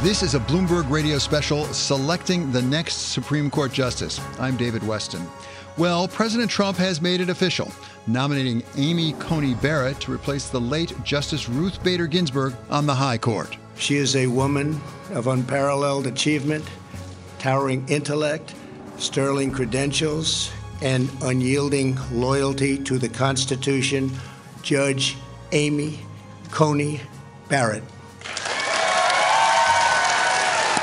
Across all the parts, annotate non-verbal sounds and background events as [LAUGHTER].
This is a Bloomberg radio special selecting the next Supreme Court Justice. I'm David Westin. Well, President Trump has made it official, nominating Amy Coney Barrett to replace the late Justice Ruth Bader Ginsburg on the High Court. She is a woman of unparalleled achievement, towering intellect, sterling credentials, and unyielding loyalty to the Constitution. Judge Amy Coney Barrett.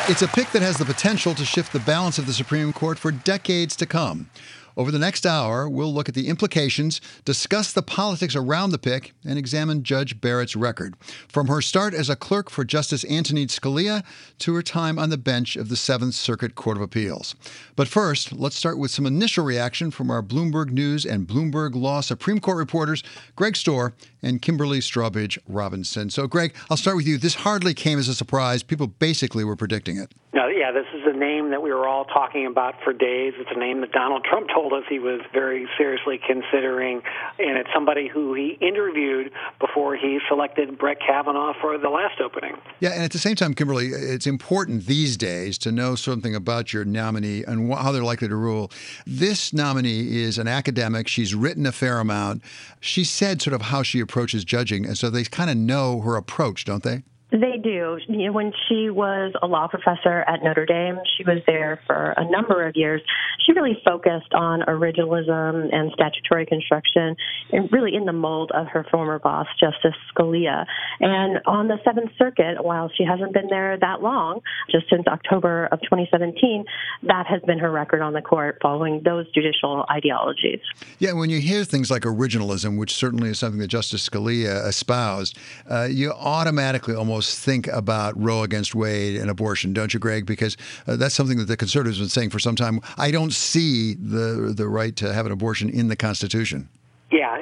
It's a pick that has the potential to shift the balance of the Supreme Court for decades to come. Over the next hour, we'll look at the implications, discuss the politics around the pick, and examine Judge Barrett's record. From her start as a clerk for Justice Antonin Scalia to her time on the bench of the Seventh Circuit Court of Appeals. But first, let's start with some initial reaction from our Bloomberg News and Bloomberg Law Supreme Court reporters, Greg Stohr and Kimberly Strawbridge Robinson. So, Greg, I'll start with you. This hardly came as a surprise. People basically were predicting it. Yeah, this is a name that we were all talking about for days. It's a name that Donald Trump told us he was very seriously considering, and it's somebody who he interviewed before he selected Brett Kavanaugh for the last opening. Yeah, and at the same time, Kimberly, it's important these days to know something about your nominee and how they're likely to rule. This nominee is an academic. She's written a fair amount. She said sort of how she approaches judging, and so they kind of know her approach, don't they? They do. When she was a law professor at Notre Dame, she was there for a number of years. She really focused on originalism and statutory construction, and really in the mold of her former boss, Justice Scalia. And on the Seventh Circuit, while she hasn't been there that long, just since October of 2017, that has been her record on the court following those judicial ideologies. Yeah, when you hear things like originalism, which certainly is something that Justice Scalia espoused, uh, you automatically almost think about Roe against Wade and abortion, don't you, Greg? Because uh, that's something that the conservatives have been saying for some time. I don't see the the right to have an abortion in the Constitution. Yeah,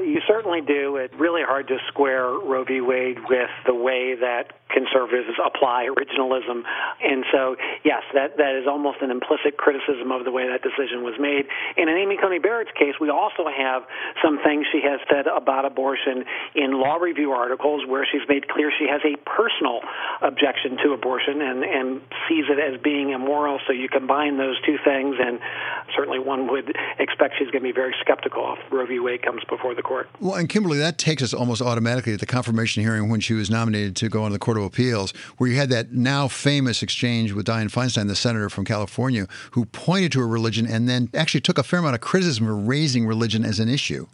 certainly do. It's really hard to square Roe v. Wade with the way that conservatives apply originalism. And so, yes, that, that is almost an implicit criticism of the way that decision was made. And in Amy Coney Barrett's case, we also have some things she has said about abortion in law review articles where she's made clear she has a personal objection to abortion and, and sees it as being immoral. So you combine those two things, and certainly one would expect she's going to be very skeptical if Roe v. Wade comes before the court. Well, and Kimberly, that takes us almost automatically to the confirmation hearing when she was nominated to go on the Court of Appeals, where you had that now famous exchange with Dianne Feinstein, the senator from California, who pointed to her religion and then actually took a fair amount of criticism for raising religion as an issue.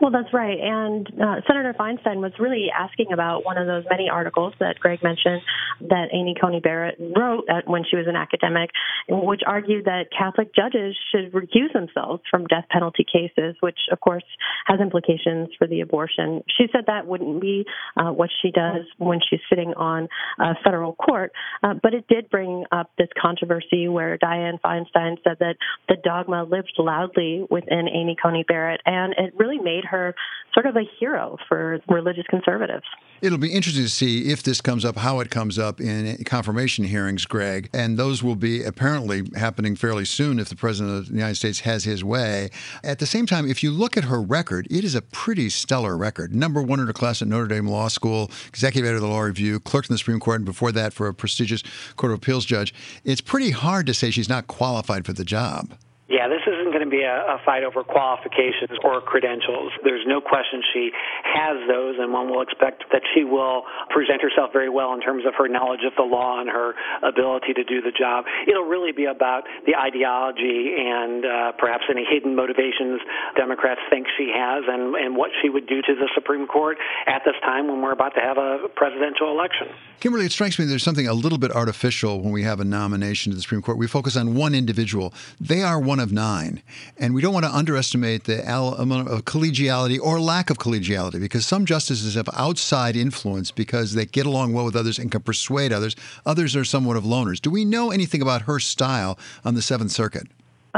Well, that's right. And uh, Senator Feinstein was really asking about one of those many articles that Greg mentioned that Amy Coney Barrett wrote when she was an academic, which argued that Catholic judges should recuse themselves from death penalty cases, which, of course, has implications for the abortion. She said that wouldn't be uh, what she does when she's sitting on a federal court, uh, but it did bring up this controversy where Dianne Feinstein said that the dogma lived loudly within Amy Coney Barrett, and it really made her sort of a hero for religious conservatives. It'll be interesting to see if this comes up, how it comes up in confirmation hearings, Greg. And those will be apparently happening fairly soon if the President of the United States has his way. At the same time, if you look at her record, it is a pretty stellar record. Number one in her class at Notre Dame Law School, executive editor of the Law Review, clerked in the Supreme Court, and before that for a prestigious Court of Appeals judge. It's pretty hard to say she's not qualified for the job. Yeah, this isn't going to be a, a fight over qualifications or credentials. There's no question she has those, and one will expect that she will present herself very well in terms of her knowledge of the law and her ability to do the job. It'll really be about the ideology and uh, perhaps any hidden motivations Democrats think she has and, and what she would do to the Supreme Court at this time when we're about to have a presidential election. Kimberly, it strikes me there's something a little bit artificial when we have a nomination to the Supreme Court. We focus on one individual. They are one of nine. And we don't want to underestimate the element of collegiality or lack of collegiality because some justices have outside influence because they get along well with others and can persuade others. Others are somewhat of loners. Do we know anything about her style on the Seventh Circuit?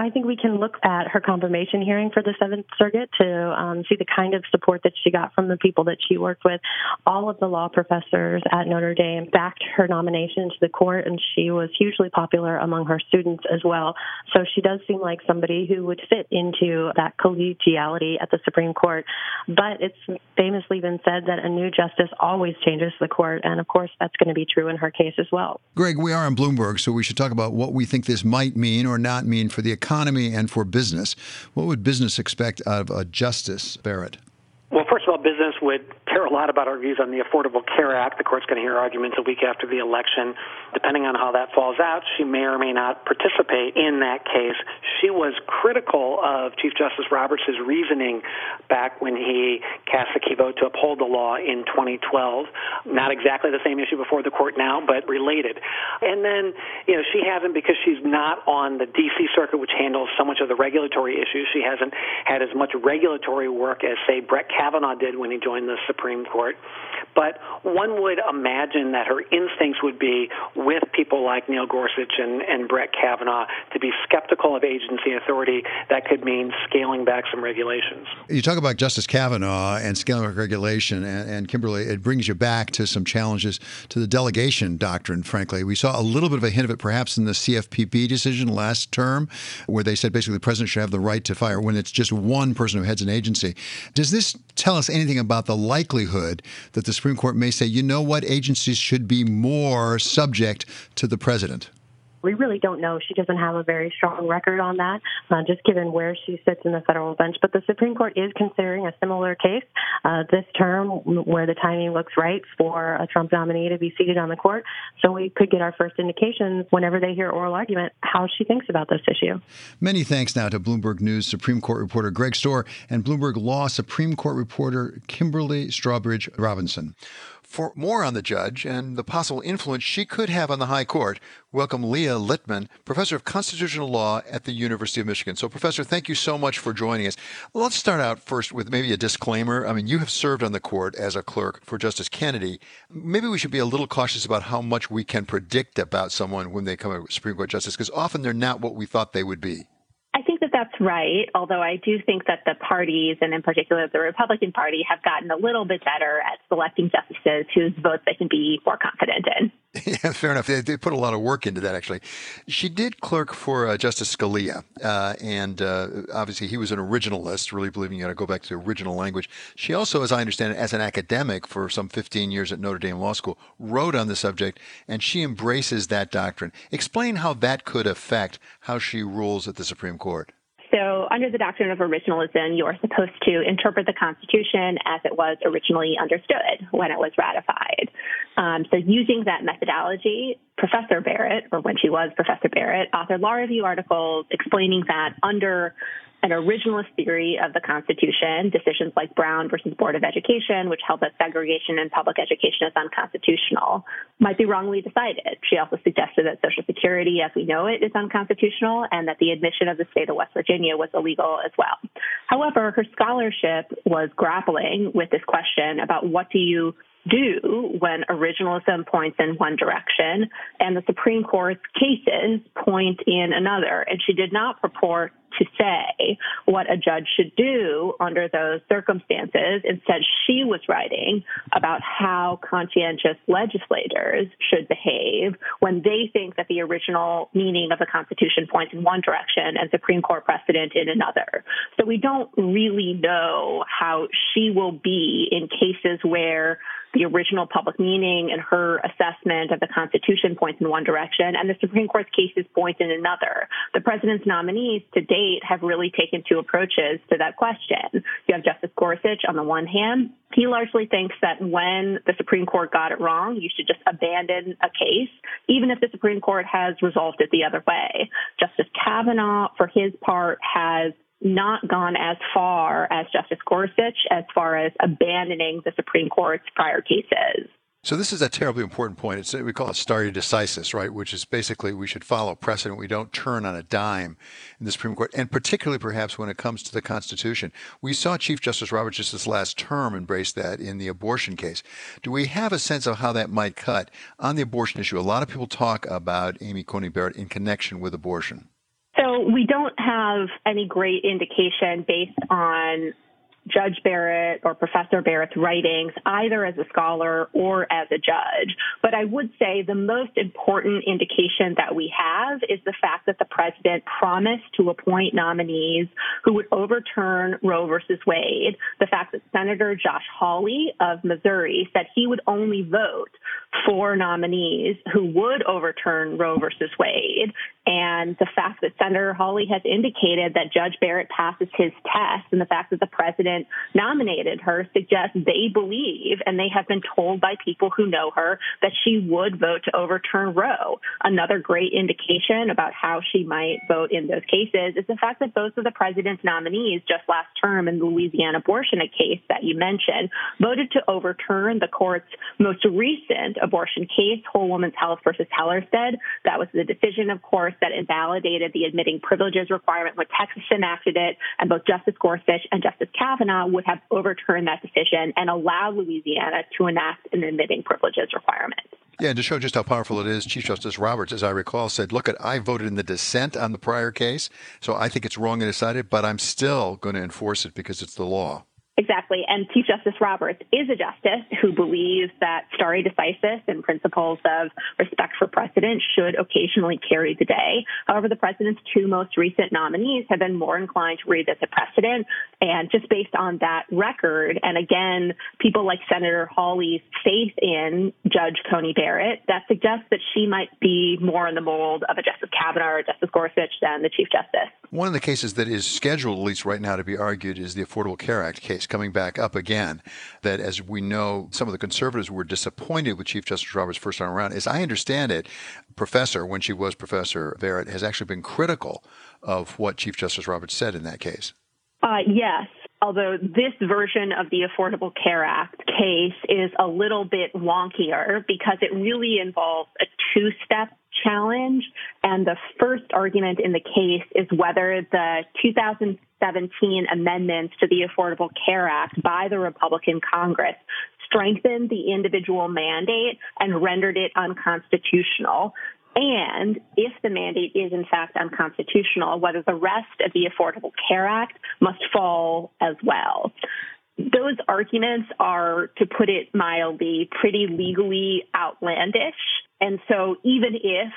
I think we can look at her confirmation hearing for the Seventh Circuit to um, see the kind of support that she got from the people that she worked with. All of the law professors at Notre Dame backed her nomination to the court, and she was hugely popular among her students as well. So she does seem like somebody who would fit into that collegiality at the Supreme Court. But it's famously been said that a new justice always changes the court, and of course, that's going to be true in her case as well. Greg, we are on Bloomberg, so we should talk about what we think this might mean or not mean for the economy and for business. What would business expect of a Justice Barrett? Well, first of all, business would care a lot about our views on the Affordable Care Act. The court's going to hear arguments a week after the election. Depending on how that falls out, she may or may not participate in that case. She was critical of Chief Justice Roberts' reasoning back when he cast the key vote to uphold the law in 2012. Not exactly the same issue before the court now, but related. And then, you know, she hasn't, because she's not on the D.C. Circuit, which handles so much of the regulatory issues, she hasn't had as much regulatory work as, say, Brett Kavanaugh did when he joined the Supreme Court. But one would imagine that her instincts would be with people like Neil Gorsuch and, and Brett Kavanaugh to be skeptical of agency authority. That could mean scaling back some regulations. You talk about Justice Kavanaugh and scaling back regulation, and, and Kimberly, it brings you back to some challenges to the delegation doctrine, frankly. We saw a little bit of a hint of it perhaps in the CFPB decision last term, where they said basically the president should have the right to fire when it's just one person who heads an agency. Does this tell us anything about the likelihood that the Supreme Court may say, you know what, agencies should be more subject to the president? We really don't know. She doesn't have a very strong record on that, uh, just given where she sits in the federal bench. But the Supreme Court is considering a similar case uh, this term where the timing looks right for a Trump nominee to be seated on the court. So we could get our first indications whenever they hear oral argument how she thinks about this issue. Many thanks now to Bloomberg News Supreme Court reporter Greg Stohr and Bloomberg Law Supreme Court reporter Kimberly Strawbridge Robinson. For more on the judge and the possible influence she could have on the High Court, welcome Leah Littman, professor of constitutional law at the University of Michigan. So, Professor, thank you so much for joining us. Let's start out first with maybe a disclaimer. I mean, you have served on the court as a clerk for Justice Kennedy. Maybe we should be a little cautious about how much we can predict about someone when they come a Supreme Court justice, because often they're not what we thought they would be. I think that that's right, although I do think that the parties, and in particular the Republican Party, have gotten a little bit better at selecting justices whose votes they can be more confident in. [LAUGHS] Yeah, fair enough. They, they, put a lot of work into that, actually. She did clerk for uh, Justice Scalia, uh, and uh, obviously he was an originalist, really believing you got to go back to the original language. She also, as I understand it, as an academic for some 15 years at Notre Dame Law School, wrote on the subject, and she embraces that doctrine. Explain how that could affect how she rules at the Supreme Court. So, under the doctrine of originalism, you are supposed to interpret the Constitution as it was originally understood when it was ratified. Um, so, using that methodology, Professor Barrett, or when she was Professor Barrett, authored law review articles explaining that under an originalist theory of the Constitution, decisions like Brown versus Board of Education, which held that segregation in public education is unconstitutional, might be wrongly decided. She also suggested that Social Security, as we know it, is unconstitutional and that the admission of the state of West Virginia was illegal as well. However, her scholarship was grappling with this question about what do you do when originalism points in one direction and the Supreme Court's cases point in another. And she did not purport to say what a judge should do under those circumstances. Instead, she was writing about how conscientious legislators should behave when they think that the original meaning of the Constitution points in one direction and Supreme Court precedent in another. So we don't really know how she will be in cases where the original public meaning and her assessment of the Constitution points in one direction, and the Supreme Court's cases point in another. The president's nominees to date have really taken two approaches to that question. You have Justice Gorsuch on the one hand. He largely thinks that when the Supreme Court got it wrong, you should just abandon a case, even if the Supreme Court has resolved it the other way. Justice Kavanaugh, for his part, has not gone as far as Justice Gorsuch as far as abandoning the Supreme Court's prior cases. So this is a terribly important point. It's we call it stare decisis, right? Which is basically we should follow precedent. We don't turn on a dime in the Supreme Court, and particularly perhaps when it comes to the Constitution. We saw Chief Justice Roberts just this last term embrace that in the abortion case. Do we have a sense of how that might cut on the abortion issue? A lot of people talk about Amy Coney Barrett in connection with abortion. We don't have any great indication based on Judge Barrett or Professor Barrett's writings, either as a scholar or as a judge. But I would say the most important indication that we have is the fact that the president promised to appoint nominees who would overturn Roe versus Wade. The fact that Senator Josh Hawley of Missouri said he would only vote for nominees who would overturn Roe versus Wade. And the fact that Senator Hawley has indicated that Judge Barrett passes his test and the fact that the president nominated her suggests they believe and they have been told by people who know her that she would vote to overturn Roe. Another great indication about how she might vote in those cases is the fact that both of the president's nominees just last term in the Louisiana abortion case that you mentioned voted to overturn the court's most recent abortion case, Whole Woman's Health versus Hellerstedt. That was the decision, of course, that invalidated the admitting privileges requirement when Texas enacted it, and both Justice Gorsuch and Justice Kavanaugh would have overturned that decision and allowed Louisiana to enact an admitting privileges requirement. Yeah, and to show just how powerful it is, Chief Justice Roberts, as I recall, said, "Look, at I voted in the dissent on the prior case, so I think it's wrong and decided, but I'm still going to enforce it because it's the law." Exactly. And Chief Justice Roberts is a justice who believes that stare decisis and principles of respect for precedent should occasionally carry the day. However, the president's two most recent nominees have been more inclined to revisit precedent. And just based on that record, and again, people like Senator Hawley's faith in Judge Coney Barrett, that suggests that she might be more in the mold of a Justice Kavanaugh or Justice Gorsuch than the Chief Justice. One of the cases that is scheduled, at least right now, to be argued is the Affordable Care Act case coming back up again. That, as we know, some of the conservatives were disappointed with Chief Justice Roberts' first time around. As I understand it, Professor, when she was Professor Barrett, has actually been critical of what Chief Justice Roberts said in that case. Uh, yes. Although this version of the Affordable Care Act case is a little bit wonkier because it really involves a two step challenge. And the first argument in the case is whether the 2017 amendments to the Affordable Care Act by the Republican Congress strengthened the individual mandate and rendered it unconstitutional. And if the mandate is in fact unconstitutional, whether the rest of the Affordable Care Act must fall as well those arguments are, to put it mildly, pretty legally outlandish. And so even if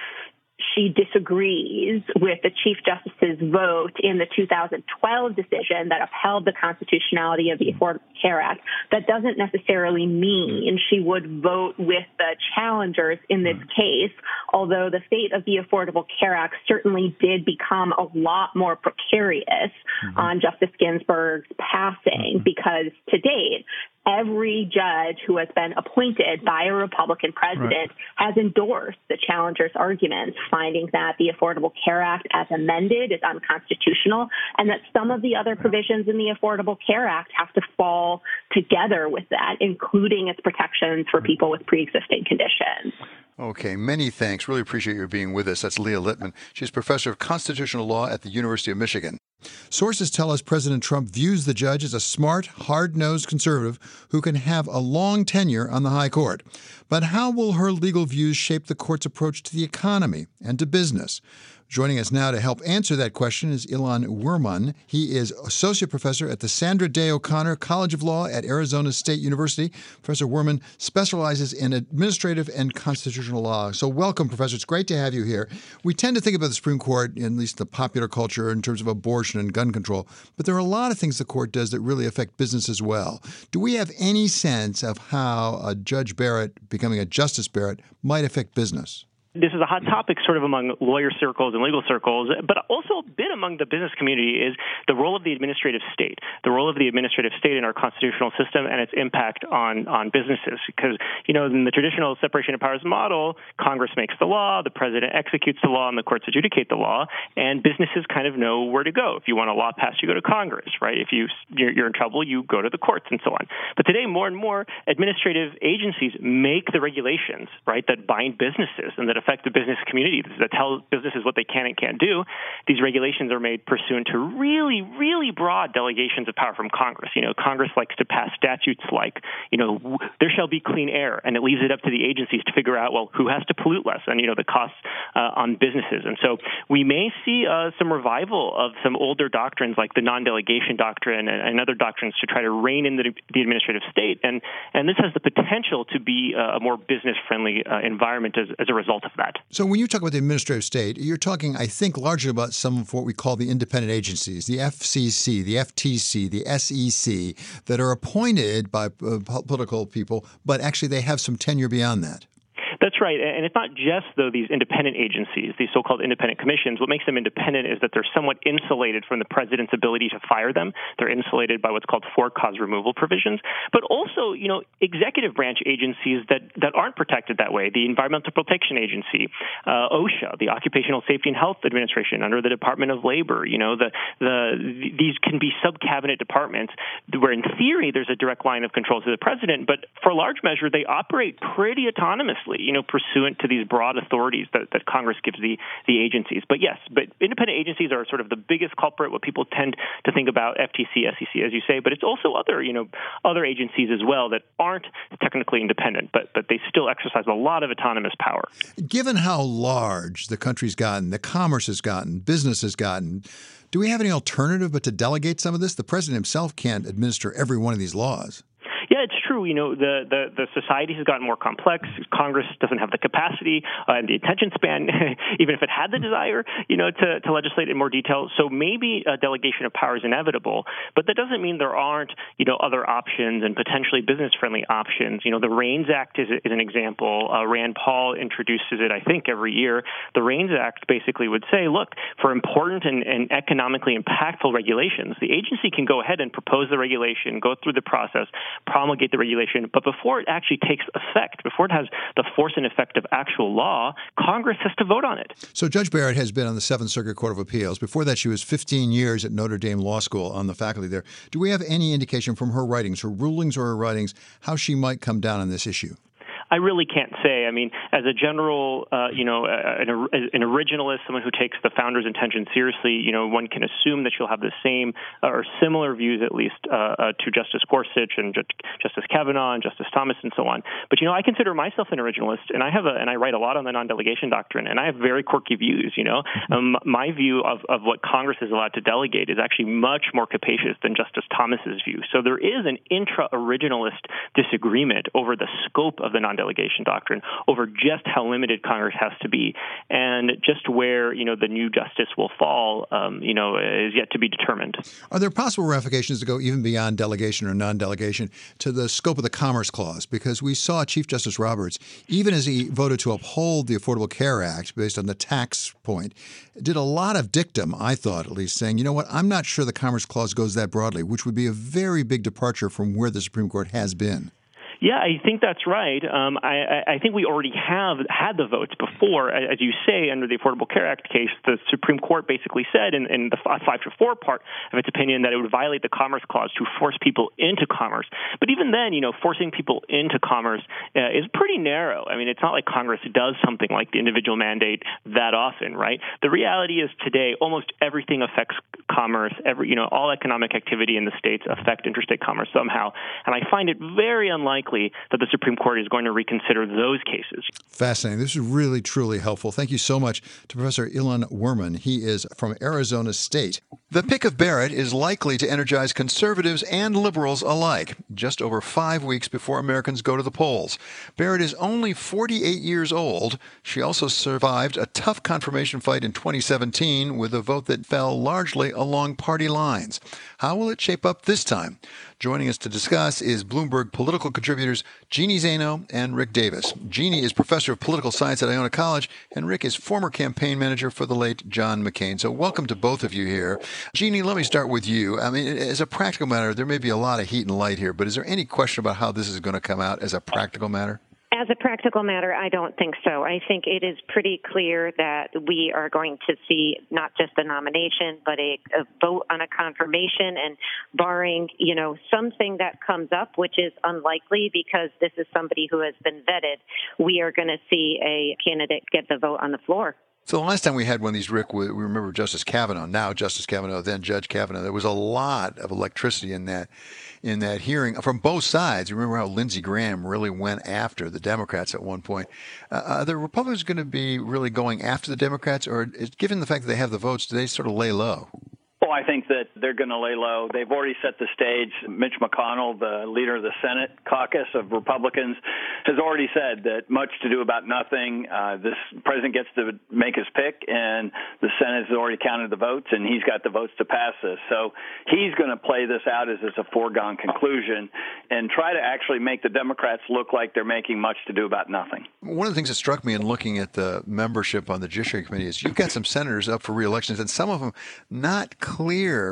she disagrees with the Chief Justice's vote in the 2012 decision that upheld the constitutionality of the Affordable Care Act, that doesn't necessarily mean she would vote with the challengers in this case, although the fate of the Affordable Care Act certainly did become a lot more precarious mm-hmm. on Justice Ginsburg's passing mm-hmm. because to date, every judge who has been appointed by a Republican president right. has endorsed the challenger's arguments, finding that the Affordable Care Act as amended is unconstitutional and that some of the other provisions in the Affordable Care Act have to fall together with that, including its protections for people with pre existing conditions. Okay, many thanks. Really appreciate your being with us. That's Leah Littman. She's professor of constitutional law at the University of Michigan. Sources tell us President Trump views the judge as a smart, hard nosed conservative who can have a long tenure on the high court. But how will her legal views shape the court's approach to the economy and to business? Joining us now to help answer that question is Ilan Wurman. He is associate professor at the Sandra Day O'Connor College of Law at Arizona State University. Professor Wurman specializes in administrative and constitutional law. So, welcome, Professor. It's great to have you here. We tend to think about the Supreme Court, at least the popular culture, in terms of abortion and gun control, but there are a lot of things the court does that really affect business as well. Do we have any sense of how a Judge Barrett becoming a Justice Barrett might affect business? This is a hot topic sort of among lawyer circles and legal circles, but also a bit among the business community is the role of the administrative state, the role of the administrative state in our constitutional system and its impact on, on businesses. Because, you know, in the traditional separation of powers model, Congress makes the law, the president executes the law, and the courts adjudicate the law, and businesses kind of know where to go. If you want a law passed, you go to Congress, right? If you, you're, you're in trouble, you go to the courts and so on. But today, more and more administrative agencies make the regulations, right, that bind businesses and that affect the business community, that tell businesses what they can and can't do. These regulations are made pursuant to really, really broad delegations of power from Congress. You know, Congress likes to pass statutes like, you know, there shall be clean air, and it leaves it up to the agencies to figure out, well, who has to pollute less, and you know, the costs uh, on businesses. And so we may see uh, some revival of some older doctrines like the non-delegation doctrine and, and other doctrines to try to rein in the, the administrative state. And and this has the potential to be a more business-friendly uh, environment as, as a result of that. So when you talk about the administrative state, you're talking, I think, largely about some of what we call the independent agencies, the FCC, the FTC, the SEC, that are appointed by uh, political people, but actually they have some tenure beyond that. That's right. And it's not just, though, these independent agencies, these so called independent commissions. What makes them independent is that they're somewhat insulated from the president's ability to fire them. They're insulated by what's called for cause removal provisions. But also, you know, executive branch agencies that, that aren't protected that way the Environmental Protection Agency, uh, OSHA, the Occupational Safety and Health Administration under the Department of Labor. You know, the, the, these can be sub cabinet departments where, in theory, there's a direct line of control to the president, but for large measure, they operate pretty autonomously you know, pursuant to these broad authorities that, that Congress gives the, the agencies. But yes, but independent agencies are sort of the biggest culprit, what people tend to think about FTC, SEC, as you say, but it's also other, you know, other agencies as well that aren't technically independent, but, but they still exercise a lot of autonomous power. Given how large the country's gotten, the commerce has gotten, business has gotten, do we have any alternative but to delegate some of this? The president himself can't administer every one of these laws. True. You know, the, the, the society has gotten more complex. Congress doesn't have the capacity uh, and the attention span, [LAUGHS] even if it had the desire, you know, to, to legislate in more detail. So maybe a delegation of power is inevitable, but that doesn't mean there aren't, you know, other options and potentially business-friendly options. You know, the REINS Act is, is an example. Uh, Rand Paul introduces it, I think, every year. The REINS Act basically would say, look, for important and, and economically impactful regulations, the agency can go ahead and propose the regulation, go through the process, promulgate the regulation, but before it actually takes effect, before it has the force and effect of actual law, Congress has to vote on it. So Judge Barrett has been on the Seventh Circuit Court of Appeals. Before that, she was 15 years at Notre Dame Law School on the faculty there. Do we have any indication from her writings, her rulings or her writings, how she might come down on this issue? I really can't say. I mean, as a general, uh, you know, an, an, originalist, someone who takes the founder's intention seriously, you know, one can assume that she'll have the same uh, or similar views, at least, uh, uh to Justice Gorsuch and Justice Kavanaugh and Justice Thomas and so on. But you know, I consider myself an originalist, and I have a, and I write a lot on the non-delegation doctrine, and I have very quirky views. You know, mm-hmm. um, my view of of what Congress is allowed to delegate is actually much more capacious than Justice Thomas's view. So there is an intra-originalist disagreement over the scope of the non delegation doctrine over just how limited Congress has to be, and just where you know the new justice will fall, um, you know, is yet to be determined. Are there possible ramifications to go even beyond delegation or non-delegation to the scope of the Commerce Clause? Because we saw Chief Justice Roberts, even as he voted to uphold the Affordable Care Act based on the tax point, did a lot of dictum, I thought at least, saying, you know what, I'm not sure the Commerce Clause goes that broadly, which would be a very big departure from where the Supreme Court has been. Yeah, I think that's right. Um, I, I, think we already have had the votes before, as you say, under the Affordable Care Act case. The Supreme Court basically said in, in the five to four part of its opinion that it would violate the Commerce Clause to force people into commerce. But even then, you know, forcing people into commerce uh, is pretty narrow. I mean, it's not like Congress does something like the individual mandate that often, right? The reality is today, almost everything affects commerce. Every, you know, all economic activity in the states affect interstate commerce somehow, and I find it very unlikely likely that the Supreme Court is going to reconsider those cases. Fascinating. This is really, truly helpful. Thank you so much to Professor Ilan Wurman. He is from Arizona State. The pick of Barrett is likely to energize conservatives and liberals alike, just over five weeks before Americans go to the polls. Barrett is only 48 years old. She also survived a tough confirmation fight in 2017 with a vote that fell largely along party lines. How will it shape up this time? Joining us to discuss is Bloomberg political contributors Jeannie Zaino and Rick Davis. Jeannie is professor of political science at Iona College, and Rick is former campaign manager for the late John McCain. So, welcome to both of you here. Jeannie, let me start with you. I mean, as a practical matter, there may be a lot of heat and light here, but is there any question about how this is going to come out as a practical matter? As a practical matter, I don't think so. I think it is pretty clear that we are going to see not just a nomination, but a, a vote on a confirmation. And barring, you know, something that comes up, which is unlikely because this is somebody who has been vetted, we are going to see a candidate get the vote on the floor. So the last time we had one of these, Rick, we remember Justice Kavanaugh, now Justice Kavanaugh, then Judge Kavanaugh. There was a lot of electricity in that in that hearing from both sides. You remember how Lindsey Graham really went after the Democrats at one point. Uh, are the Republicans going to be really going after the Democrats, or given the fact that they have the votes, do they sort of lay low? Well, I think that they're going to lay low. They've already set the stage. Mitch McConnell, the leader of the Senate caucus of Republicans, has already said that much to do about nothing. Uh, this president gets to make his pick, and the Senate has already counted the votes, and he's got the votes to pass this. So he's going to play this out as it's a foregone conclusion and try to actually make the Democrats look like they're making much to do about nothing. One of the things that struck me in looking at the membership on the Judiciary Committee is you've got some senators up for reelections, and some of them not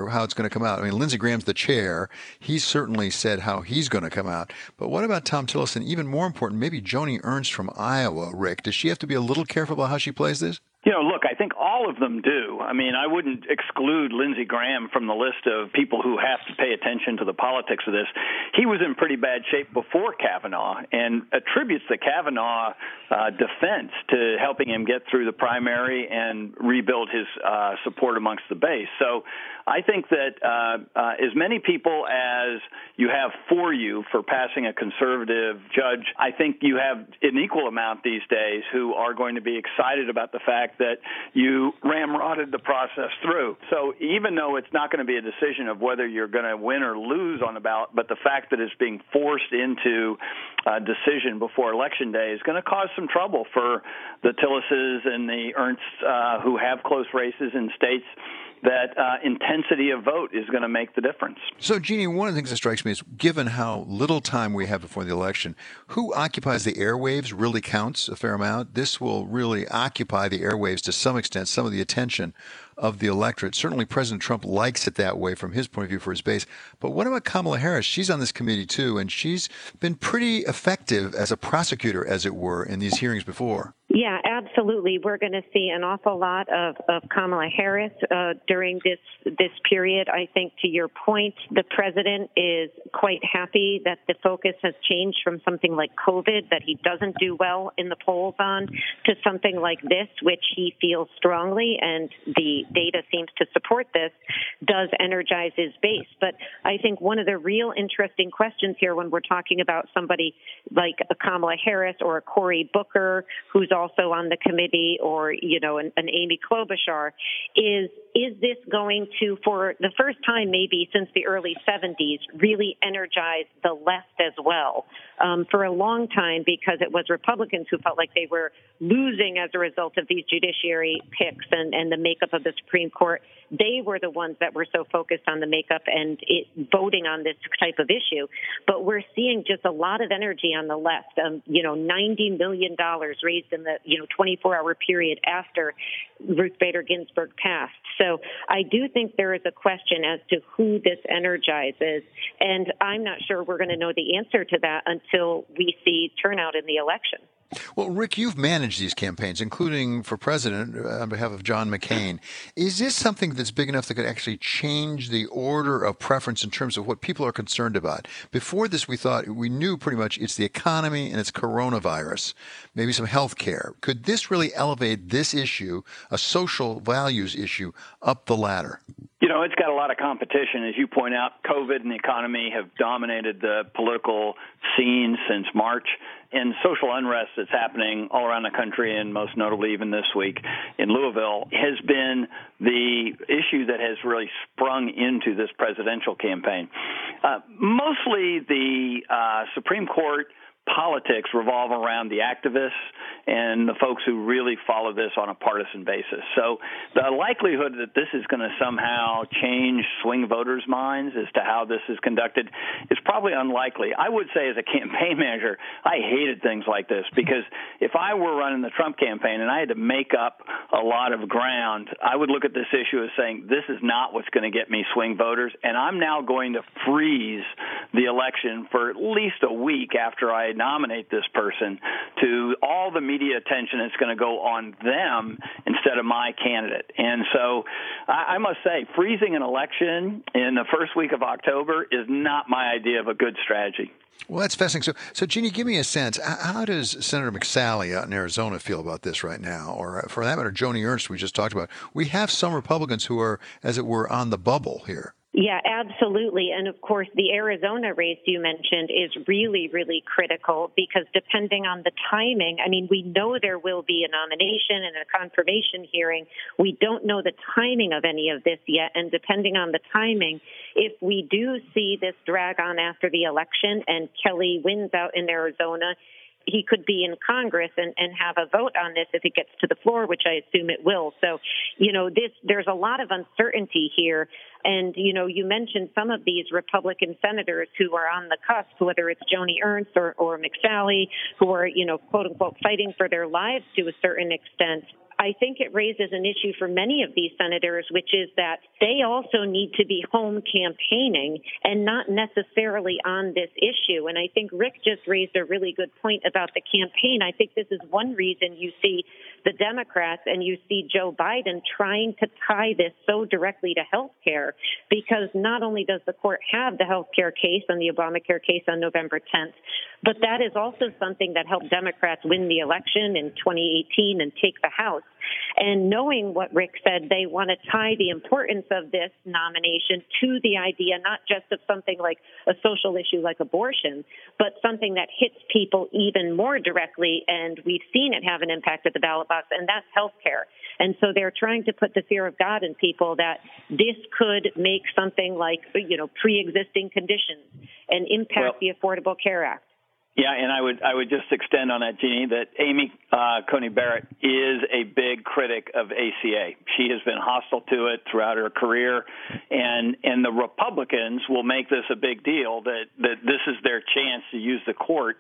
how it's going to come out. I mean, Lindsey Graham's the chair. He's certainly said how he's going to come out. But what about Thom Tillis? And even more important, maybe Joni Ernst from Iowa, Rick. Does she have to be a little careful about how she plays this? You know, look, I think all of them do. I mean, I wouldn't exclude Lindsey Graham from the list of people who have to pay attention to the politics of this. He was in pretty bad shape before Kavanaugh and attributes the Kavanaugh uh, defense to helping him get through the primary and rebuild his uh, support amongst the base. So I think that uh, uh, as many people as you have for you for passing a conservative judge, I think you have an equal amount these days who are going to be excited about the fact fact that you ramrodded the process through. So even though it's not going to be a decision of whether you're going to win or lose on the ballot, but the fact that it's being forced into a decision before election day is going to cause some trouble for the Tillises and the Ernsts uh, who have close races in states that uh, intensity of vote is going to make the difference. So, Jeannie, one of the things that strikes me is given how little time we have before the election, who occupies the airwaves really counts a fair amount. This will really occupy the airwaves to some extent, some of the attention of the electorate. Certainly, President Trump likes it that way from his point of view for his base. But what about Kamala Harris? She's on this committee too, and she's been pretty effective as a prosecutor, as it were, in these hearings before. Yeah, absolutely. We're going to see an awful lot of, of Kamala Harris uh, during this this period. I think, to your point, the president is quite happy that the focus has changed from something like COVID that he doesn't do well in the polls on to something like this, which he feels strongly, and the data seems to support this, does energize his base. But I think one of the real interesting questions here, when we're talking about somebody like a Kamala Harris or a Cory Booker, who's also on the committee, or you know, an, an Amy Klobuchar, is is this going to, for the first time maybe since the early 70s, really energize the left as well? Um, for a long time, because it was Republicans who felt like they were losing as a result of these judiciary picks and, and the makeup of the Supreme Court, they were the ones that were so focused on the makeup and it, voting on this type of issue. But we're seeing just a lot of energy on the left. Um, you know, $90 million raised in the, you know, 24 hour period after Ruth Bader Ginsburg passed. So I do think there is a question as to who this energizes. And I'm not sure we're going to know the answer to that until we see turnout in the election. Well, Rick, you've managed these campaigns, including for president uh, on behalf of John McCain. Is this something that's big enough that could actually change the order of preference in terms of what people are concerned about? Before this, we thought we knew pretty much it's the economy and it's coronavirus, maybe some health care. Could this really elevate this issue, a social values issue, up the ladder? Know, it's got a lot of competition. As you point out, COVID and the economy have dominated the political scene since March. And social unrest that's happening all around the country, and most notably even this week in Louisville, has been the issue that has really sprung into this presidential campaign. Uh, mostly the uh, Supreme Court politics revolve around the activists and the folks who really follow this on a partisan basis. So the likelihood that this is going to somehow change swing voters' minds as to how this is conducted is probably unlikely. I would say, as a campaign [LAUGHS] manager, I hated things like this because if I were running the Trump campaign and I had to make up a lot of ground, I would look at this issue as saying, this is not what's going to get me swing voters, and I'm now going to freeze the election for at least a week after I nominate this person to all the media attention that's going to go on them instead of my candidate. And so I, I must say, freezing an election in the first week of October is not my idea of a good strategy. Well, that's fascinating. So, so Jeannie, give me a sense. How does Senator McSally out in Arizona feel about this right now? Or uh, for that matter, Joni Ernst, we just talked about. We have some Republicans who are, as it were, on the bubble here. Yeah, absolutely. And of course, the Arizona race you mentioned is really, really critical because depending on the timing, I mean, we know there will be a nomination and a confirmation hearing. We don't know the timing of any of this yet. And depending on the timing, if we do see this drag on after the election and Kelly wins out in Arizona, he could be in Congress and, and have a vote on this if it gets to the floor, which I assume it will. So, you know, this there's a lot of uncertainty here. And, you know, you mentioned some of these Republican senators who are on the cusp, whether it's Joni Ernst or, or McSally, who are, you know, quote unquote, fighting for their lives to a certain extent. I think it raises an issue for many of these senators, which is that they also need to be home campaigning and not necessarily on this issue. And I think Rick just raised a really good point about the campaign. I think this is one reason you see the Democrats and you see Joe Biden trying to tie this so directly to health care because not only does the court have the health care case and the Obamacare case on November 10th, but that is also something that helped Democrats win the election in 2018 and take the House. And knowing what Rick said, they want to tie the importance of this nomination to the idea not just of something like a social issue like abortion, but something that hits people even more directly. And we've seen it have an impact at the ballot box, and that's health care. And so they're trying to put the fear of God in people that this could make something like, you know, pre existing conditions and impact well, the Affordable Care Act. Yeah, and I would I would just extend on that, Jeannie, that Amy uh, Coney Barrett is a big critic of ACA. She has been hostile to it throughout her career, and and the Republicans will make this a big deal that that this is their chance to use the court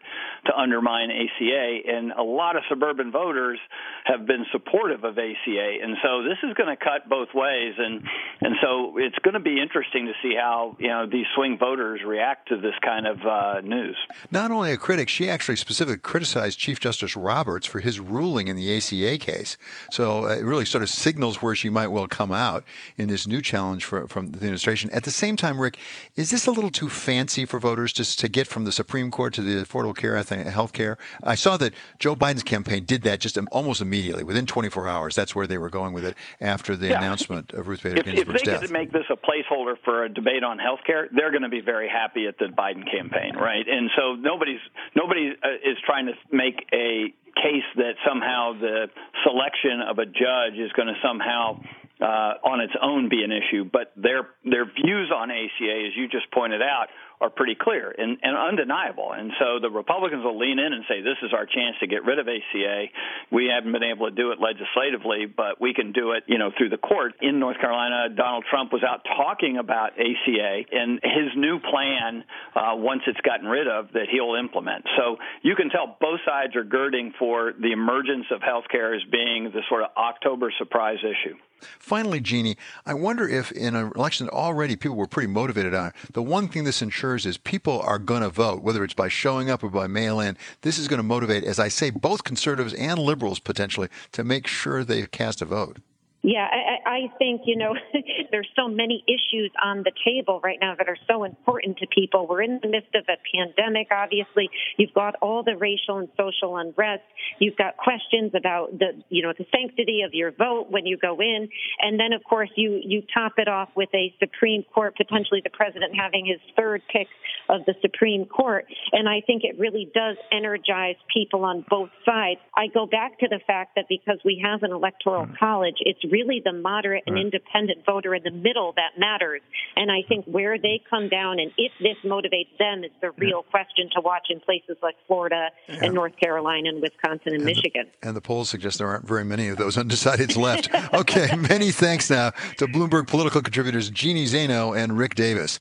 to undermine ACA, and a lot of suburban voters have been supportive of ACA, and so this is going to cut both ways, and and so it's going to be interesting to see how you know these swing voters react to this kind of uh, news. Not only critic, she actually specifically criticized Chief Justice Roberts for his ruling in the ACA case. So uh, it really sort of signals where she might well come out in this new challenge for, from the administration. At the same time, Rick, is this a little too fancy for voters just to get from the Supreme Court to the Affordable Care Act health care? I saw that Joe Biden's campaign did that just almost immediately, within 24 hours. That's where they were going with it after the yeah. announcement of Ruth Bader if, Ginsburg's if they death. They make this a placeholder for a debate on health care, they're going to be very happy at the Biden campaign, right? And so nobody's nobody uh, is trying to make a case that somehow the selection of a judge is going to somehow uh, on its own be an issue, but their their views on ACA, as you just pointed out, are pretty clear and, and undeniable. And so the Republicans will lean in and say, this is our chance to get rid of ACA. We haven't been able to do it legislatively, but we can do it, you know, through the court. In North Carolina, Donald Trump was out talking about ACA and his new plan, uh, once it's gotten rid of, that he'll implement. So you can tell both sides are girding for the emergence of health care as being the sort of October surprise issue. Finally, Jeannie, I wonder if in an election that already people were pretty motivated on, the one thing this ensures is people are going to vote, whether it's by showing up or by mail in. This is going to motivate, as I say, both conservatives and liberals potentially to make sure they cast a vote. Yeah, I, I think, you know, [LAUGHS] there's so many issues on the table right now that are so important to people. We're in the midst of a pandemic, obviously. You've got all the racial and social unrest. You've got questions about the, you know, the sanctity of your vote when you go in. And then, of course, you, you top it off with a Supreme Court, potentially the president having his third pick of the Supreme Court. And I think it really does energize people on both sides. I go back to the fact that because we have an electoral mm. college, it's really the moderate and independent voter in the middle that matters. And I think where they come down and if this motivates them is the real question to watch in places like Florida yeah. and North Carolina and Wisconsin and, and Michigan. The, and the polls suggest there aren't very many of those [LAUGHS] undecideds left. okay, many thanks now to Bloomberg political contributors Jeannie Zaino and Rick Davis.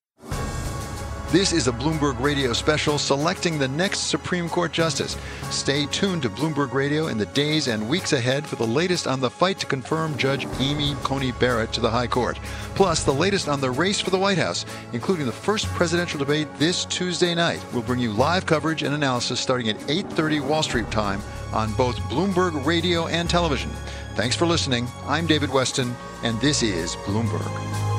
This is a Bloomberg Radio special selecting the next Supreme Court justice. Stay tuned to Bloomberg Radio in the days and weeks ahead for the latest on the fight to confirm Judge Amy Coney Barrett to the High Court. Plus, the latest on the race for the White House, including the first presidential debate this Tuesday night. We'll bring you live coverage and analysis starting at 8:30 Wall Street time on both Bloomberg Radio and television. Thanks for listening. I'm David Westin, and this is Bloomberg.